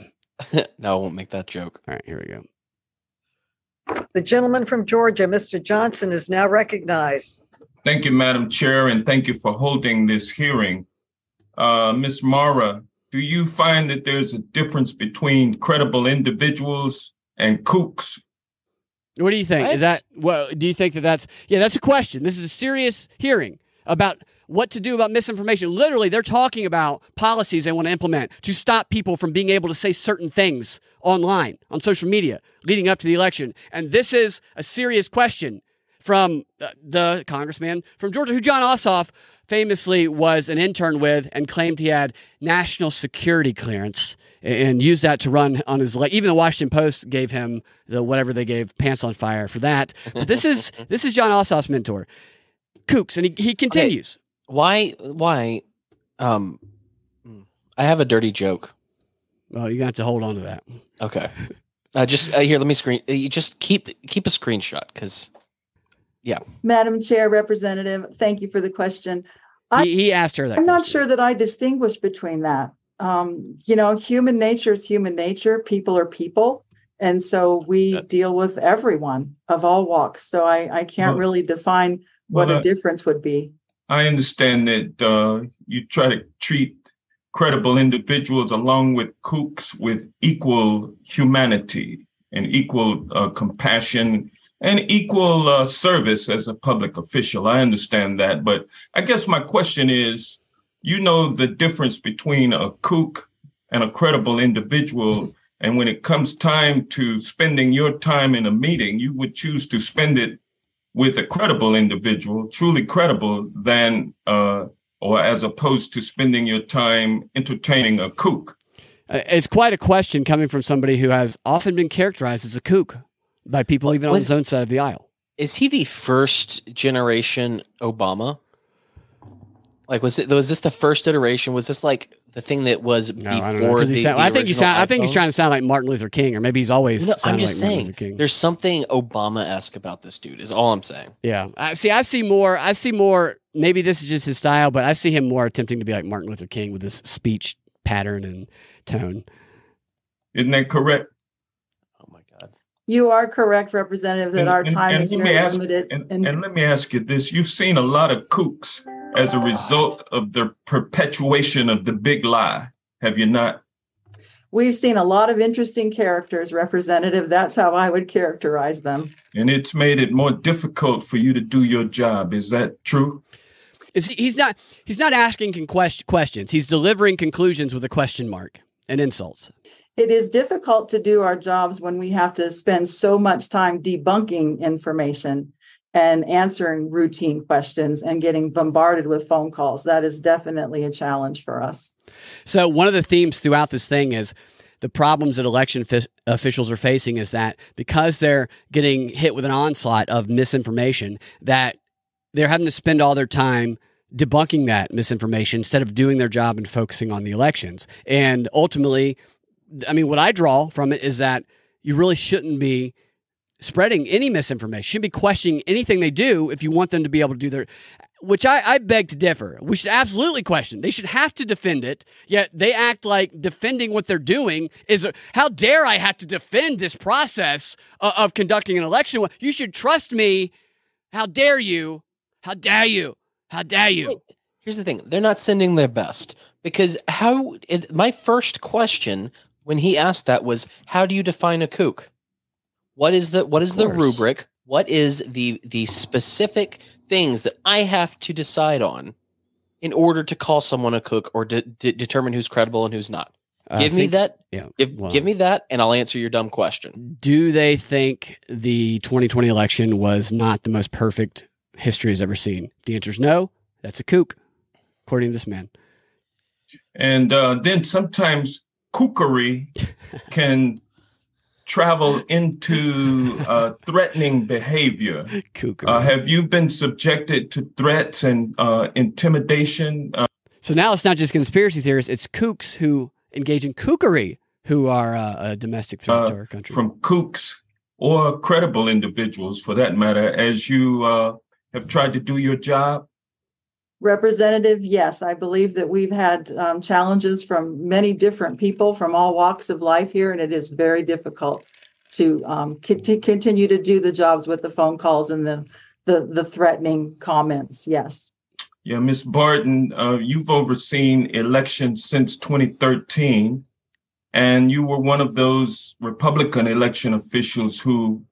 Oh. [laughs] no, I won't make that joke. All right, here we go. The gentleman from Georgia, Mr. Johnson, is now recognized. Thank you, Madam Chair, and thank you for holding this hearing. Uh, Ms. Mara, do you find that there's a difference between credible individuals and kooks? What do you think? Is that well? Do you think that that's yeah? That's a question. This is a serious hearing about what to do about misinformation. Literally, they're talking about policies they want to implement to stop people from being able to say certain things online on social media leading up to the election. And this is a serious question from uh, the congressman from Georgia, who Jon Ossoff famously was an intern with and claimed he had national security clearance and used that to run on his leg. Even the Washington Post gave him the whatever they gave pants on fire for that. But this is [laughs] this is Jon Ossoff's mentor, Kooks, and he, he continues. Why? Why? Um, I have a dirty joke. Well, you're gonna have to hold on to that. Okay. Uh, just uh, here, let me screen. Uh, you just keep keep a screenshot because yeah. Madam Chair, Representative, thank you for the question. I- He, he asked her that. I'm not sure that I distinguish between that. Um, you know, human nature is human nature. People are people. And so we Yeah. deal with everyone of all walks. So I, I can't Well- really define what Well, a uh, difference would be. I understand that uh, you try to treat credible individuals along with kooks with equal humanity and equal uh, compassion and equal uh, service as a public official. I understand that. But I guess my question is you know the difference between a kook and a credible individual. And when it comes time to spending your time in a meeting, you would choose to spend it with a credible individual, truly credible, than uh, or as opposed to spending your time entertaining a kook. Uh, It's quite a question coming from somebody who has often been characterized as a kook by people even on his own side of the aisle. is he the first generation Obama? Like, was it was this the first iteration? Was this like the thing that was No, I know. before 'cause he the, sound- the I think he sound, I think he's trying to sound like Martin Luther King, or maybe he's always. No, I'm just like Martin saying. Luther King. There's something Obama esque about this dude. Is all I'm saying. Yeah, I see. I see more. I see more. Maybe this is just his style, but I see him more attempting to be like Martin Luther King with his speech pattern and tone. Isn't that correct? My god. You are correct, Representative, that And- our time and is let me very ask- limited. And, And and let me ask you this: You've seen a lot of kooks as a result of the perpetuation of the big lie, have you not? we've seen a lot of interesting characters, Representative. That's how I would characterize them. And it's made it more difficult for you to do your job. Is that true? Is he, he's not. He's not asking con- questions. He's delivering conclusions with a question mark and insults. It is difficult to do our jobs when we have to spend so much time debunking information and answering routine questions and getting bombarded with phone calls. That is definitely a challenge for us. So one of the themes throughout this thing is the problems that election fi- officials are facing is that because they're getting hit with an onslaught of misinformation, that they're having to spend all their time debunking that misinformation instead of doing their job and focusing on the elections. And ultimately, I mean, what I draw from it is that you really shouldn't be spreading any misinformation. Shouldn't be questioning anything they do if you want them to be able to do their. Which I, I beg to differ. We should absolutely question. They should have to defend it. Yet they act like defending what they're doing is. How dare I have to defend this process of, of conducting an election? You should trust me. How dare you? How dare you? How dare you? Here's the thing: they're not sending their best because how? It, my first question when he asked that was, "How do you define a kook? What is the what is the rubric? What is the the specific things that I have to decide on in order to call someone a kook or de- de- determine who's credible and who's not? I give me think- that. Yeah. Give well, give me that, and I'll answer your dumb question. Do they think the 2020 election was not the most perfect history has ever seen? The answer is no. That's a kook, according to this man. And uh, then sometimes kookery can travel into uh, threatening behavior. Uh, have you been subjected to threats and uh, intimidation? Uh, so now it's not just conspiracy theorists; it's kooks who engage in kookery who are uh, a domestic threat to uh, our country. from kooks or credible individuals, for that matter, as you uh, have tried to do your job? Representative, yes, I believe that we've had um, challenges from many different people from all walks of life here, and it is very difficult to um, to continue to do the jobs with the phone calls and the the, the threatening comments. Yes. Yeah, Ms. Barton, uh, you've overseen elections since 2013, and you were one of those Republican election officials who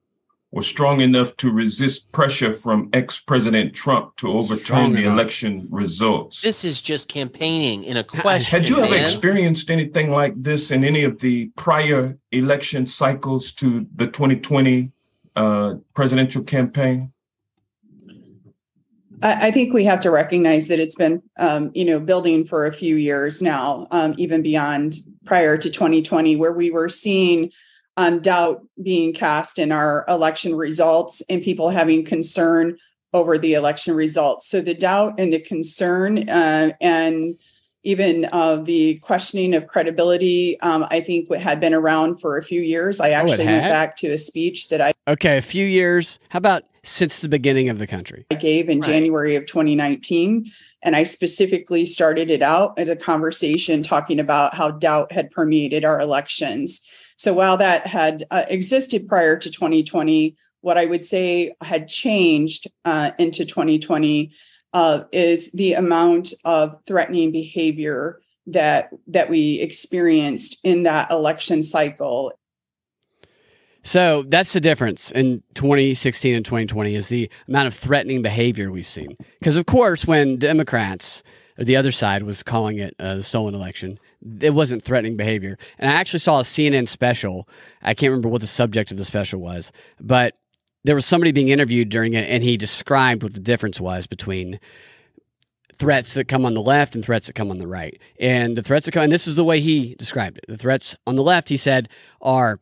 were strong enough to resist pressure from ex-President Trump to overturn Strong the enough. election results. This is just campaigning in a question. Had you ever experienced anything like this in any of the prior election cycles to the 2020 uh, presidential campaign? I, I think we have to recognize that it's been, um, you know, building for a few years now, um, even beyond prior to 2020, where we were seeing um, doubt being cast in our election results and people having concern over the election results. So the doubt and the concern uh, and even uh, the questioning of credibility, um, I think what had been around for a few years. I Oh, actually went back to a speech that I okay, a few years. How about since the beginning of the country? I gave in Right. January of 2019. And I specifically started it out at a conversation talking about how doubt had permeated our elections. So while that had uh, existed prior to 2020, what I would say had changed uh, into 2020 uh, is the amount of threatening behavior that that we experienced in that election cycle So that's the difference in 2016 and 2020 is the amount of threatening behavior we've seen. Because of course, when Democrats or the other side was calling it a stolen election, it wasn't threatening behavior. And I actually saw a CNN special. I can't remember what the subject of the special was, but there was somebody being interviewed during it, and he described what the difference was between threats that come on the left and threats that come on the right. And the threats that come, and this is the way he described it. The threats on the left, he said, are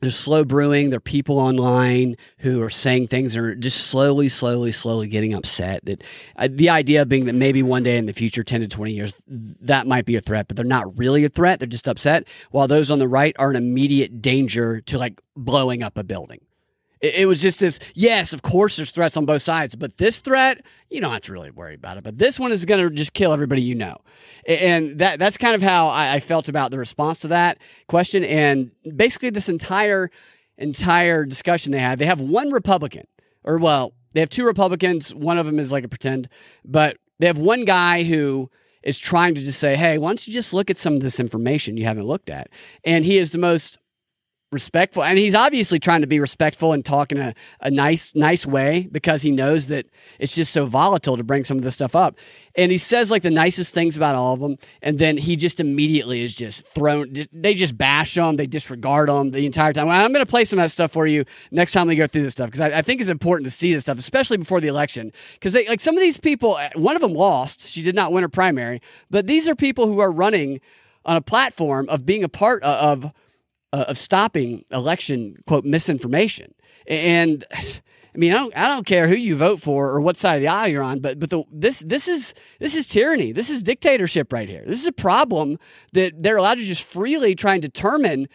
there's slow brewing. There are people online who are saying things and are just slowly, slowly, slowly getting upset. That uh, the idea being that maybe one day in the future, 10 to 20 years, that might be a threat, but they're not really a threat. They're just upset. While those on the right are an immediate danger to like blowing up a building. It, it was just this, yes, of course there's threats on both sides, but this threat, you don't have to really worry about it. But this one is going to just kill everybody you know. And that that's kind of how I, I felt about the response to that question. And basically, this entire entire discussion they had, they have one Republican, or well, they have two Republicans. One of them is like a pretend, but they have one guy who is trying to just say, hey, why don't you just look at some of this information you haven't looked at? And he is the most respectful and he's obviously trying to be respectful and talk in a, a nice nice way because he knows that it's just so volatile to bring some of this stuff up. And he says like the nicest things about all of them and then he just immediately is just thrown just, they just bash him they disregard him the entire time. I'm going to play some of that stuff for you next time we go through this stuff because I, I think it's important to see this stuff especially before the election. Because like some of these people uh, one of them lost she did not win her primary but these are people who are running on a platform of being a part of, of uh, of stopping election quote misinformation and I mean, I don't, I don't care who you vote for or what side of the aisle you're on, but but the, this this is this is tyranny. This is dictatorship right here. This is a problem that they're allowed to just freely try and determine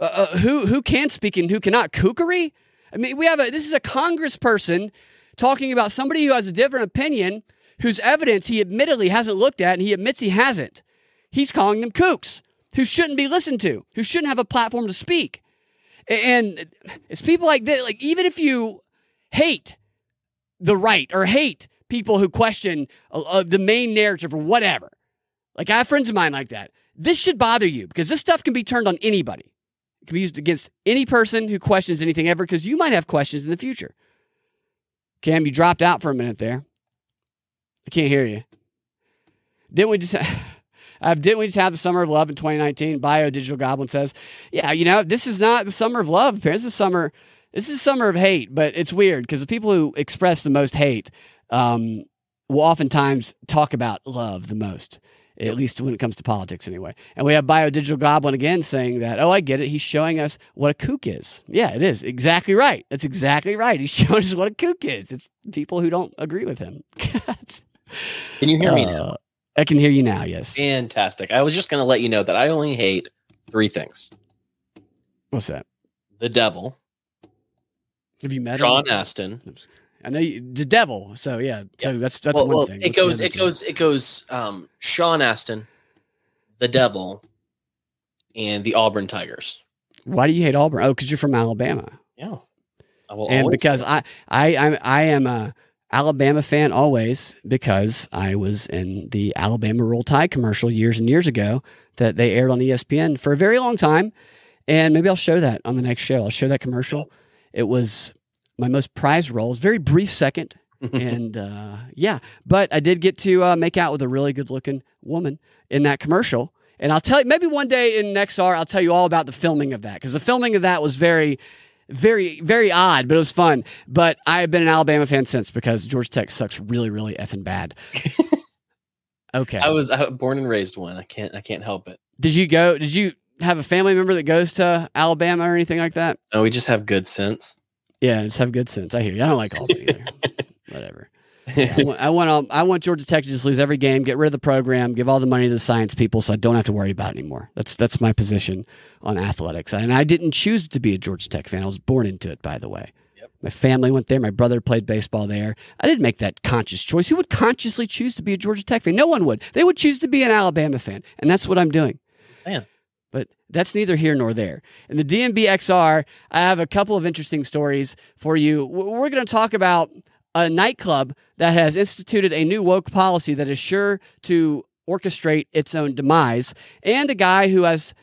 uh, uh, who who can speak and who cannot. Kookery. I mean, we have a this is a congressperson talking about somebody who has a different opinion, whose evidence he admittedly hasn't looked at, and he admits he hasn't. He's calling them kooks who shouldn't be listened to, who shouldn't have a platform to speak. And it's people like that, like even if you hate the right or hate people who question uh, uh, the main narrative or whatever, like I have friends of mine like that, this should bother you because this stuff can be turned on anybody. It can be used against any person who questions anything ever because you might have questions in the future. Cam, you dropped out for a minute there. I can't hear you. Didn't we just? Uh, didn't we just have the summer of love in 2019? Bio Digital Goblin says, "Yeah, you know, this is not the summer of love. Parents, this is summer. This is summer of hate. But it's weird because the people who express the most hate um, will oftentimes talk about love the most. at least when it comes to politics, anyway. And we have Bio Digital Goblin again saying that, oh, I get it. He's showing us what a kook is. Yeah, it is. Exactly right. That's exactly right. He's [laughs] showing us what a kook is. It's people who don't agree with him. [laughs] Can you hear me now? I can hear you now, yes. Fantastic. I was just going to let you know that I only hate three things What's that? the devil, Have you met Sean him? Astin. I know you, the devil. So yeah, so that's that's Well, one well, thing. It What's goes, it two? goes, it goes, um, Sean Astin, the devil, and the Auburn Tigers. Why do you hate Auburn? Oh, because you're from Alabama, Yeah. And because I I I I am a Alabama fan always because I was in the Alabama Roll Tide commercial years and years ago that they aired on ESPN for a very long time, and maybe I'll show that on the next show. I'll show that commercial. It was my most prized role. It was a very brief second. [laughs] and uh, yeah, but I did get to uh, make out with a really good looking woman in that commercial. And I'll tell you, maybe one day in Nexar, I'll tell you all about the filming of that because the filming of that was very, very, very odd, but it was fun. But I have been an Alabama fan since because Georgia Tech sucks really, really effing bad. [laughs] okay. I was born and raised one. I can't, I can't help it. did you go? Did you have a family member that goes to Alabama or anything like that? No, we just have good sense. Yeah, just have good sense. I hear you. I don't like Auburn either. [laughs] Whatever. I want I want, um, I want Georgia Tech to just lose every game, get rid of the program, give all the money to the science people, so I don't have to worry about it anymore. That's that's my position on athletics, and I didn't choose to be a Georgia Tech fan. I was born into it, by the way. Yep. My family went there. My brother played baseball there. I didn't make that conscious choice. Who would consciously choose to be a Georgia Tech fan? No one would. They would choose to be an Alabama fan, and that's what I'm doing Sam. but that's neither here nor there. In the DNB XR, I have a couple of interesting stories for you. We're going to talk about a nightclub that has instituted a new woke policy that is sure to orchestrate its own demise, and a guy who has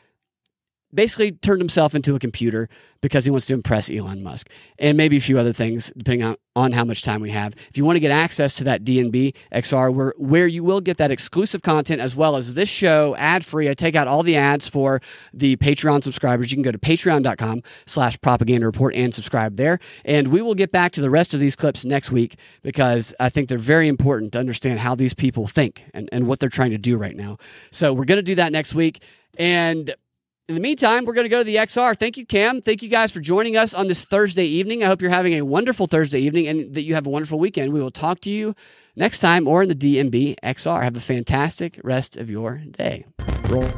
basically turned himself into a computer because he wants to impress Elon Musk, and maybe a few other things depending on, on how much time we have. If you want to get access to that DNB XR, where where you will get that exclusive content as well as this show ad free. I take out all the ads for the Patreon subscribers. You can go to patreon.com slash propaganda report and subscribe there. And we will get back to the rest of these clips next week because I think they're very important to understand how these people think and, and what they're trying to do right now. So we're going to do that next week. And in the meantime, we're going to go to the XR. Thank you, Cam. Thank you guys for joining us on this Thursday evening. I hope you're having a wonderful Thursday evening and that you have a wonderful weekend. We will talk to you next time or in the DNB XR. Have a fantastic rest of your day. Roll.